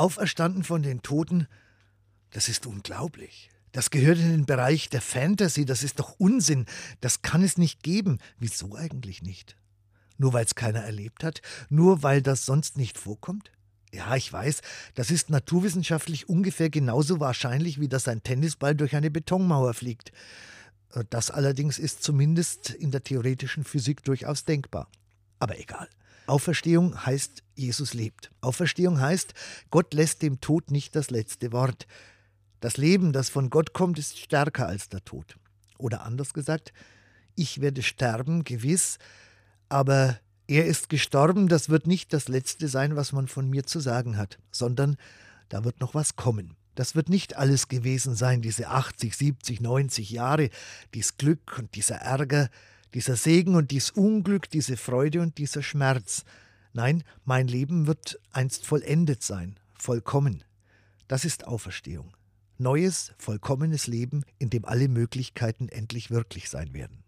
Auferstanden von den Toten, das ist unglaublich. Das gehört in den Bereich der Fantasy, das ist doch Unsinn, das kann es nicht geben. Wieso eigentlich nicht? Nur weil es keiner erlebt hat? Nur weil das sonst nicht vorkommt? Ja, ich weiß, das ist naturwissenschaftlich ungefähr genauso wahrscheinlich, wie dass ein Tennisball durch eine Betonmauer fliegt. Das allerdings ist zumindest in der theoretischen Physik durchaus denkbar. Aber egal. Auferstehung heißt, Jesus lebt. Auferstehung heißt, Gott lässt dem Tod nicht das letzte Wort. Das Leben, das von Gott kommt, ist stärker als der Tod. Oder anders gesagt, ich werde sterben, gewiss, aber er ist gestorben, das wird nicht das Letzte sein, was man von mir zu sagen hat, sondern da wird noch was kommen. Das wird nicht alles gewesen sein, diese 80, 70, 90 Jahre, dies Glück und dieser Ärger, dieser Segen und dies Unglück, diese Freude und dieser Schmerz. Nein, mein Leben wird einst vollendet sein, vollkommen. Das ist Auferstehung neues, vollkommenes Leben, in dem alle Möglichkeiten endlich wirklich sein werden.